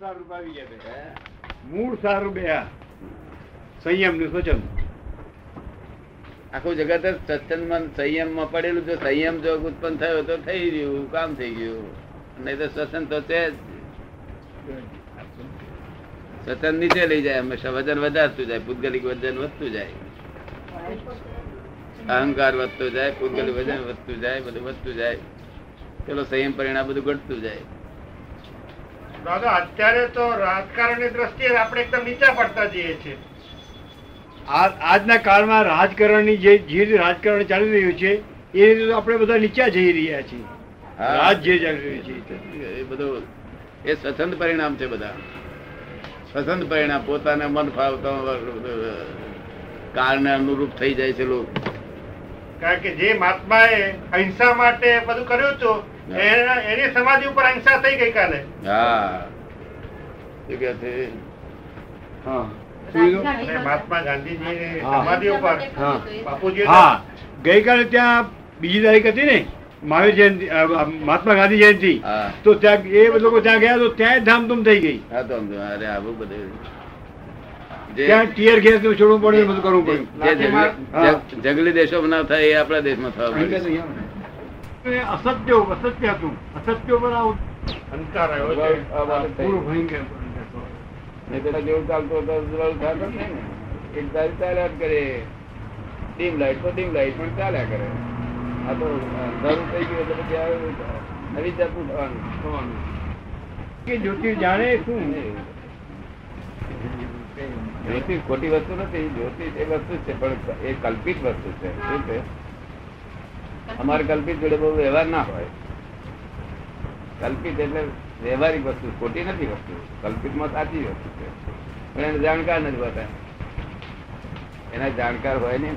સારું આવી ગયા મૂળ સારું બે સંયમનું સ્વચન આખું જગત જ સત્સંગમાં સંયમમાં પડેલું જો સંયમ જો ઉત્પન્ન થયો તો થઈ ગયું કામ થઈ ગયું. નહીં તો સત્સંગ તો છે જ. સત્સંગ નીચે લઈ જાય હંમેશા. વજન વધારતું જાય ભૂતગલિક વજન વધતું જાય. અહંકાર વધતો જાય ભૂતગલિક વજન વધતું જાય, બધું વધતું જાય. પેલો સંયમ પરિણામ બધું ઘટતું જાય. દાદા અત્યારે તો રાજકારણની દ્રષ્ટિએ આપણે એકદમ નીચા પડતા જઈએ છીએ. આ આજના કાળમાં રાજકારણની જે જે રીતે રાજકારણ ચાલી રહ્યું છે એ રીતે આપણે બધા નીચા જઈ રહ્યા છીએ. રાજ જે ચાલી રહ્યું છે એ બધું એ સ્વતંત્ર પરિણામ છે બધા. સ્વતંત્ર પરિણામ પોતાને મન ફાવતા કાળને અનુરૂપ થઈ જાય છે લોકો. કારણ કે જે મહાત્માએ અહિંસા માટે બધું કર્યું હતું એના- એની સમાધિ ઉપર અહિંસા થઈ ગઈ કાલે. હા. કે છે? હા. મહાત્મા ગાંધીજીની સમાધિ ઉપર બાપુજી હા. ગઈકાલે ત્યાં બીજી તારીખ હતી ને મહાવીર જયંતિ મહાત્મા ગાંધી જયંતિ. તો ત્યાં એ લોકો ત્યાં ગયા તો ત્યાં ધામધૂમ થઈ ગઈ. હા તો અરે આવું બધું. જે ત્યાં ટીયર ગેસનું છોડવું પડ્યું બધું કરવું પડ્યું જંગલી- દેશો દેશોમાં ના થાય એ આપણા દેશમાં થવા એ અસત્ય અસત્ય હતું. અસત્ય ઉપર આવું. અંકાર આવ્યો. પૂરું ભયંકર જેવું ચાલતું હતું. એક ચાલ્યા કરે. ડીમ લાઈટ તો ડીમ લાઈટ પણ ચાલ્યા કરે. આ તો અંધારું થઈ ગયું એટલે પછી આ નવી જાતનું થવાનું. કે જ્યોતિ જાણે શું? જ્યોતિ ખોટી વસ્તુ નથી. જ્યોતિ એ વસ્તુ છે પણ એ કલ્પિત વસ્તુ છે. શું છે? અમારે કલ્પિત જોડે બહુ વ્યવહાર ના હોય. કલ્પિત એટલે વ્યવહારિક વસ્તુ ખોટી નથી વસ્તુ. કલ્પિતમાં સાચી વસ્તુ છે. પણ એને જાણકાર નથી હોતા. એના જાણકાર હોય ને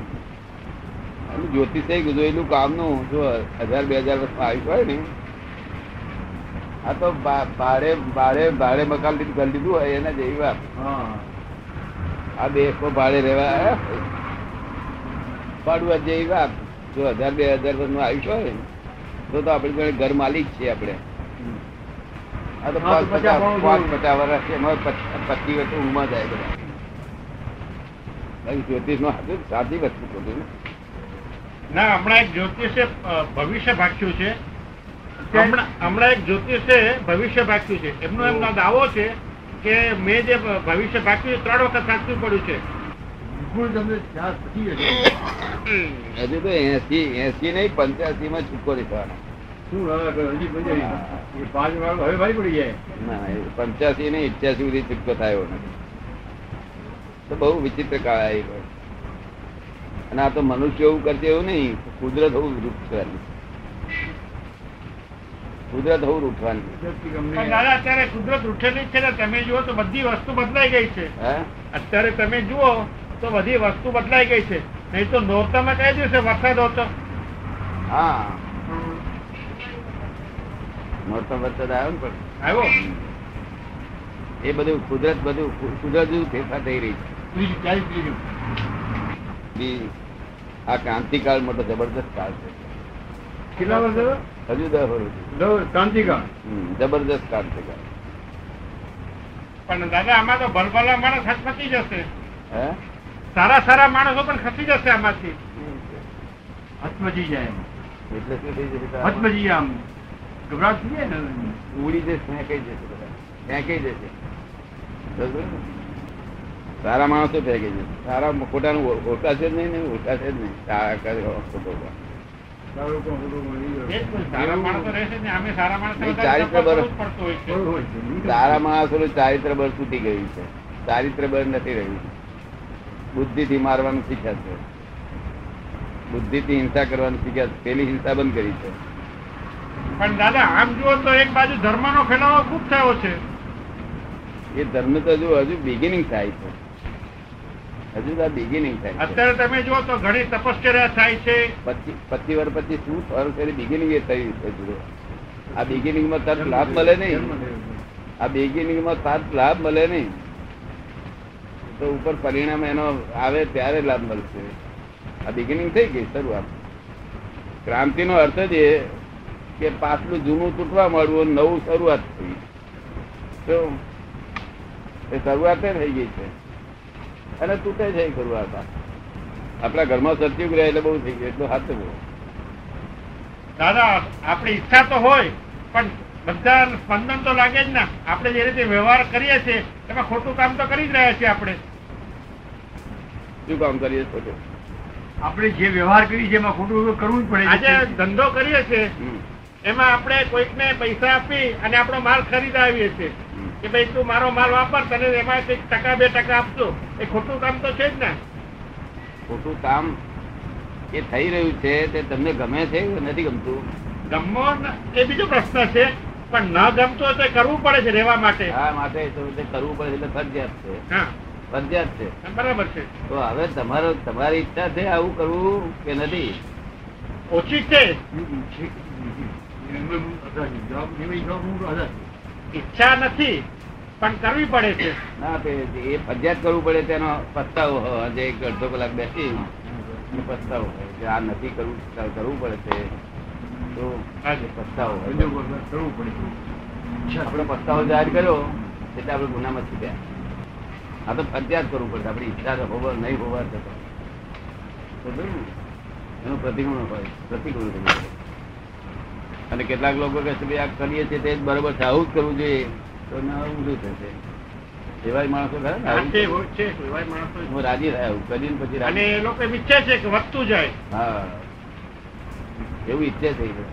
જ્યોતિષે કામ કામનું જો હજાર બે હજાર વર્ષમાં આવ્યું હોય ને આ તો ભાડે ભાડે ભાડે મકાન લીધું ઘર લીધું હોય એના જેવી વાત. આ દેશમાં ભાડે રહેવા પડવા. જેવી વાત. જો હજાર બે હજાર વર્ષનું આયુષ હોય ને, તો તો આપણે જોડે ઘર માલિક છીએ આપણે. આ તો પાંચ પચાસ પાંચ પચાસ વર્ષ છે એમાં પચીસ વર્ષ ઊંઘમાં જાય બધા. જ્યોતિષ નો સાચી વસ્તુ ખોટી ના. હમણાં એક જ્યોતિષે ભવિષ્ય ભાગ્યું છે. હમણાં એક જ્યોતિષે ભવિષ્ય ભાગ્યું છે. એમનો એમનો દાવો છે કે મેં જે ભવિષ્ય ભાગ્યું ત્રણ વખત સાચું પડ્યું છે. બિલકુલ તમને ત્યાર પછી હજુ. તો એસી એસી નહીં પંચ્યાસી માં છૂટકો નીકળવાનો શું હવે હજી પછી એ પાંચ વાર હવે ભારી પડી જાય. ના પંચ્યાસી ને ઇઠ્યાસી સુધી છૂટકો થયો તો બહુ વિચિત્ર કાળ આવી અને આ તો મનુષ્ય એવું કરશે એવું નહીં કુદરત હોવું રૂપવાની કુદરત હોવું રૂઠવાની. દાદા અત્યારે કુદરત ઉઠેલી છે ને તમે જુઓ તો બધી વસ્તુ બદલાઈ ગઈ છે. હે? અત્યારે તમે જુઓ તો બધી વસ્તુ બદલાઈ ગઈ છે. નહીં તો નોરતામાં કઈ દિવસે વરસાદ હોતો હા. મોટો વરસાદ આવ્યો ને પણ. આવ્યો? એ બધું કુદરત બધું કુદરત ફેરફાર થઈ રહી છે. આ ક્રાંતિકાળ મોટો જબરદસ્ત કાળ છે. કેટલા વર્ષ હજુ દસ વર્ષ ક્રાંતિકાળ? જબરદસ્ત ક્રાંતિકાળ. પણ દાદા આમાં તો ભલભલા માણસ ખસી જશે. હે? સારા સારા માણસો પણ ખસી જશે આમાંથી. હચમચી જાય એમ. એટલે શું હચમચી જાય આમ. ગભરાટ થઈ જાય ને ઉડી જશે ફેંકાઈ જશે બધા. ફેંકાઈ જશે? સારા માણસો ફેંકાઈ જશે. સારા ખોટાનું ઓળખાશે જ નહીં ને ઓળખાશે જ નહીં. સારા કરે ખોટો જ ને, સારા માણસો રહેશે ને સારા માણસો ચારિત્ર છે. છે. ચારિત્ર બળ તૂટી ગયું છે. ચારિત્ર બળ નથી રહ્યું. બુદ્ધિથી મારવાનું શીખ્યા છે. બુદ્ધિથી હિંસા કરવાનું શીખ્યા છે. પેલી હિંસા બંધ કરી છે. પણ દાદા આમ જુઓ તો એક બાજુ ધર્મનો ફેલાવો ખૂબ થયો છે. એ ધર્મ તો હજુ હજુ બિગિનિંગ થાય છે. હજુ તો બિગિનિંગ થાય અત્યારે તમે જુઓ તો ઘણી તપશ્ચર્યા થાય છે. પચીસ પચીસ વર્ષ પછી શું થયું છે? બિગિનિંગ એ થયું છે જુઓ. આ બિગિનિંગમાં તરત લાભ મળે નહીં. આ બિગિનિંગમાં તરત લાભ મળે નહીં. તો ઉપર પરિણામ એનો આવે ત્યારે લાભ મળશે. આ બિગિનિંગ થઈ ગઈ શરૂઆત. ક્રાંતિ નો અર્થ જ એ કે પાછલું જૂનું તૂટવા મળવું નવું શરૂઆત થઈ. તો એ શરૂઆત થઈ ગઈ છે. અને તૂટે છે શરૂઆત. આપણા ઘરમાં સત્યુગ રહે એટલે બહુ થઈ ગયું, એટલું હાથ બહુ દાદા, આપણી ઈચ્છા તો હોય, પણ બધા સ્પંદન તો લાગે જ ના. આપણે જે રીતે વ્યવહાર કરીએ છીએ, એમાં ખોટું કામ તો કરી જ રહ્યા છીએ આપણે. શું કામ કરીએ છો? આપણે જે વ્યવહાર કરીએ છીએ એમાં ખોટું કરવું જ પડે આજે ધંધો કરીએ છીએ એમાં આપણે કોઈકને પૈસા આપી અને આપણો માલ ખરીદાવીએ છીએ. કે ભાઈ તું મારો માલ વાપર તને એમાં કંઈક ટકા બે ટકા આપજો. એ ખોટું કામ તો છે જ ને. ખોટું કામ એ થઈ રહ્યું છે તે તમને ગમે છે કે નથી ગમતું? ગમવો ન- એ બીજો પ્રશ્ન છે. પણ ન ગમતો હોય તો કરવું પડે છે રહેવા માટે. હા માટે તો કરવું પડે એટલે ફરજિયાત છે. હા. ફરજિયાત છે. બરાબર છે. તો હવે તમારો તમારી ઈચ્છા છે આવું કરવું કે નથી? ઓછી છે. ઈચ્છા નથી પણ કરવી પડે છે. ના એ ફરજિયાત કરવું પડે તેનો પસ્તાવો જે એક અડધો કલાક બેસી પસ્તાવો કે આ નથી કરવું કરવું પડે છે તો. પસ્તાવો કરવું પડે આપણે પસ્તાવો જાહેર કર્યો એટલે આપણે ગુનામાં છૂટ્યા. આ તો ફરજિયાત કરવું પડશે આપણી ઈચ્છા તો હોવા નહીં હોવા ને? એનું પ્રતિગુણ હોય પ્રતિગુણ કરવું. અને કેટલાક લોકો કહે છે "ભાઈ આ કરીએ છીએ તે જ બરોબર છે આવું જ કરવું જોઈએ. તો ના ઊંધું થશે એવા માણસો ખરા છે, છે, એવાય માણસો. હું રાજી થાય કરીને પછી અને એ લોકો ઈચ્છે છે કે વધતું જાય. હા. એવું ઈચ્છે છે એ લોકો.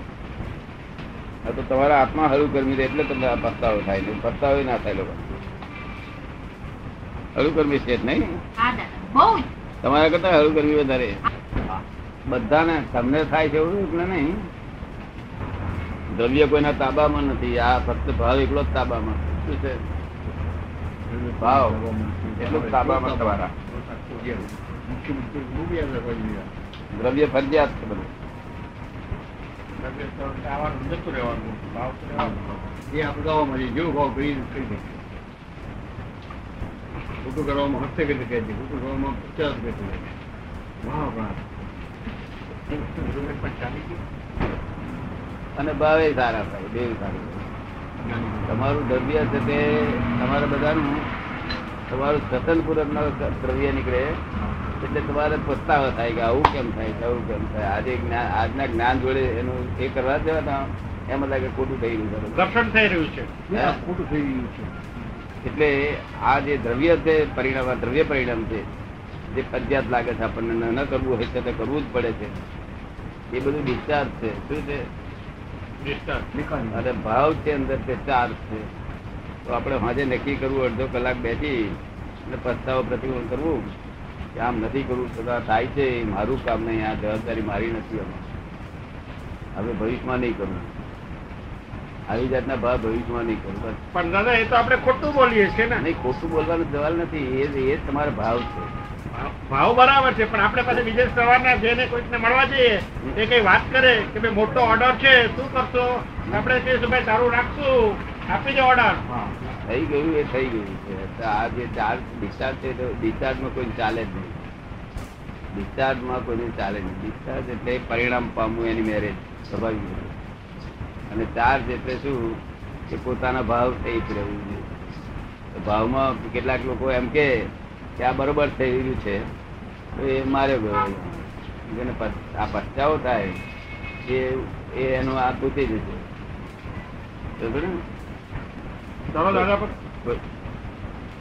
તો તમારા આત્મા હરું કરવી રહે એટલે તમને આ પસ્તાવો થાય ને પસ્તાવો ના થાય લોકો. હળું કરવી છે નહીં. તમારા કરતા હળું વધારે. બધાને તમને થાય છે એવું એટલે નહીં. દ્રવ્ય કોઈના તાબામાં નથી. આ ફક્ત ભાવ એકલો જ તાબામાં. શું છે? ભાવ. એટલો જ તાબામાં તમારા. દ્રવ્ય ફરજિયાત છે બધું. આવવાનું જતું રહેવાનું. ભાવ એ આપણે મળી જેવો ભાવ કરી કરી દે. ખોટું કરવામાં હસ્તે કરી કહે છે ખોટું કરવામાં પચાસ કહે છે. અને ભાવે સારા થાય બે સારું તમારું દ્રવ્ય છે તે તમારા બધાનું તમારું સ્વતંત્રપૂર્વક દ્રવ્ય નીકળે. એટલે તમારે પસ્તાવો થાય કે આવું કેમ થાય છે આવું કેમ થાય. આજે જ્ઞાન આજના જ્ઞાન જોડે એનું એ કરવા જવા તો એમ લાગે ખોટું થઈ રહ્યું છે. દર્શન થઈ રહ્યું છે. ખોટું થઈ ગયું છે. એટલે આ જે દ્રવ્ય છે પરિણામ આ દ્રવ્ય પરિણામ છે જે ફરજિયાત લાગે છે આપણને ન કરવું હોય તો તે કરવું જ પડે છે. એ બધું ડિસ્ચાર્જ છે. શું છે. અને ભાવ છે અંદર તે ચાર્જ છે. તો આપણે હાજે નક્કી કરવું અડધો કલાક બેસી અને પસ્તાવો પ્રતિકોણ કરવું. કે આમ નથી કરવું છતાં થાય છે મારું કામ નહીં આ જવાબદારી મારી નથી. અમે હવે ભવિષ્યમાં નહીં કરવું. આવી જાતના ભાવ ભવિષ્યમાં નહીં બસ. પણ દાદા એ તો આપણે ખોટું બોલીએ છીએ ને. નહીં ખોટું બોલવાનો સવાલ નથી એ એ તમારો ભાવ છે. ભાવ બરાબર છે પણ આપણે પાસે બીજે સવારના જેને કોઈકને મળવા જઈએ એ કઈ વાત કરે કે ભાઈ મોટો ઓર્ડર છે શું કરશો? આપણે કહીશું ભાઈ તારું રાખશું આપી દે ઓર્ડર હા થઈ ગયું એ થઈ ગયું છે. આ જે ચાર્જ ડિસ્ચાર્જ છે તો ડિસ્ચાર્જમાં કોઈ ચાલે જ નહીં. ડિસ્ચાર્જમાં કોઈને ચાલે નહીં. ડિસ્ચાર્જ એટલે પરિણામ પામવું એની મેરેજ સ્વાભાવિક. અને ચાર્જ એટલે શું કે પોતાના ભાવ થઈ જ રહેવું જોઈએ. ભાવમાં કેટલાક લોકો એમ કે આ બરોબર થઈ રહ્યું છે. તો એ મારે ગયો. જેને પછ- આ પછતાવો થાય એ એ એનું આ પૂછી જશે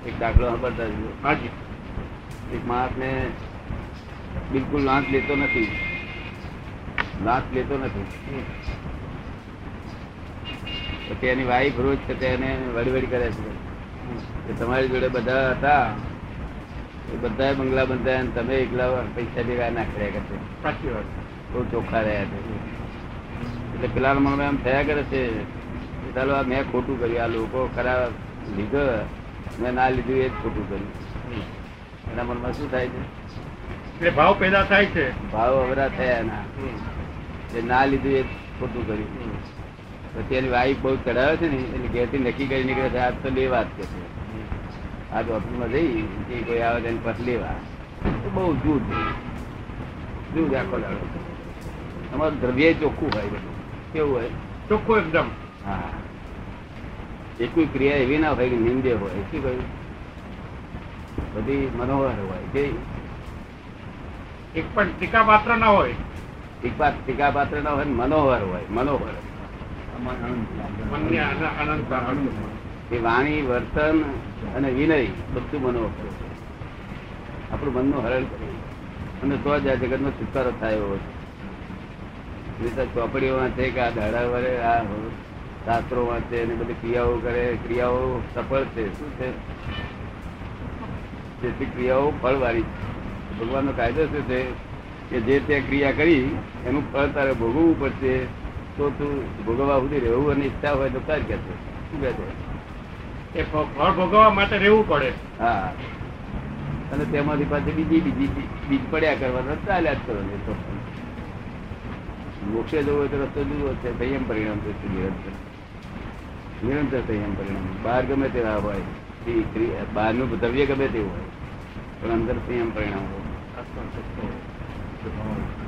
એક દાખલો સાંભળતા. હાજી. એક માણસ ને બિલકુલ લાંચ લેતો નથી. લાંચ લેતો નથી. પછી એની વાઈફ રોજ છે તેને વડવડ કરે છે. તમારી જોડે બધા હતા. એ બધા બંગલા બંધાયા અને તમે એકલા પૈસા ભેગા નાખ્યા કરશે સાચી વાત. બહુ ચોખ્ખા રહ્યા છે. એટલે પેલા મનમાં એમ થયા કરે છે ચાલો આ મેં ખોટું કર્યું આ લોકો ખરા લીધો મેં ના લીધું એ જ ખોટું કર્યું. એના મનમાં શું થાય છે? એટલે ભાવ પેદા થાય છે. ભાવ અવરા થયા એના. જે ના લીધું એ જ ખોટું કર્યું. પછી એની વાઈફ બહુ ચડાવે છે ને એટલે ઘેરથી નક્કી કરી નીકળે છે આજ તો લેવા જ કે છે. આજ ઓફિસમાં જઈ જે કોઈ આવે તેને પછી લેવા. બહુ જૂઠ જૂઠ આખો દાડો. અમારું દ્રવ્ય ચોખ્ખું હોય બધું. કેવું હોય? ચોખ્ખું એકદમ. હા. એ કોઈ ક્રિયા એવી ના હોય કે નિંદે હોય શું કહ્યું? બધી મનોહર હોય કે એક પણ ટીકા પાત્ર ના હોય. ટીકા ટીકા પાત્ર ના હોય ને મનોહર હોય મનોહર. વાણી, વર્તન અને વિનય બધું મનો આપણું મનનું હરણ કરે અને તો જ આ જગતનો છુટકારો થાય ચોપડીઓ વાંચે કે આ ધાડા વડે આ શાસ્ત્રો વાંચે અને બધી ક્રિયાઓ કરે, ક્રિયાઓ સફળ છે. શું છે? જેથી ક્રિયાઓ ફળવાળી ભગવાનનો કાયદો શું છે? કે જે તે ક્રિયા કરી, એનું ફળ તારે ભોગવવું પડશે. તો તું ભોગવવા સુધી રહેવું અને ઈચ્છા હોય તો કર કે છે. શું છે? એ ફળ ભોગવવા માટે રહેવું પડે. હા. અને તેમાંથી પાછી બીજી બીજી બીજ પડ્યા કરવાના ચાલ્યા જ કરો તો. મોક્ષે જવું હોય તો રસ્તો જુઓ છે સંયમ પરિણામ છે નિરંતર. નિરંતર સંયમ પરિણામ બહાર ગમે તેવા હોય બહારનું દ્રવ્ય ગમે તેવું હોય પણ અંદર સંયમ પરિણામ હોય.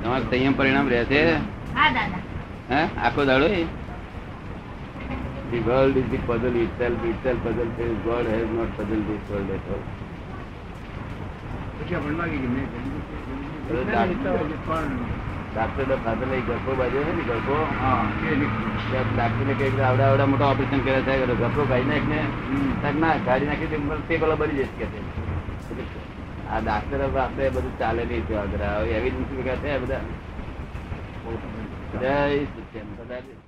તમારે સંયમ પરિણામ રહેશે? હા દાદા. હે? આખો દાડો The world is the puzzle itself. Itself puzzle says God has not puzzled this world at all. Doctor father લઈ ગરફો બાજુ છે ને ગરફો ડાક્ટર ને કંઈક આવડા આવડા મોટા ઓપરેશન કર્યા છે ગરફો કાઢી નાખ ને ગાડી નાખી તે તે પેલા બની જશે કે. આ ડાક્ટર આપણે બધું ચાલે નહીં તો એવી રીતે થયા બધા? There is the temple.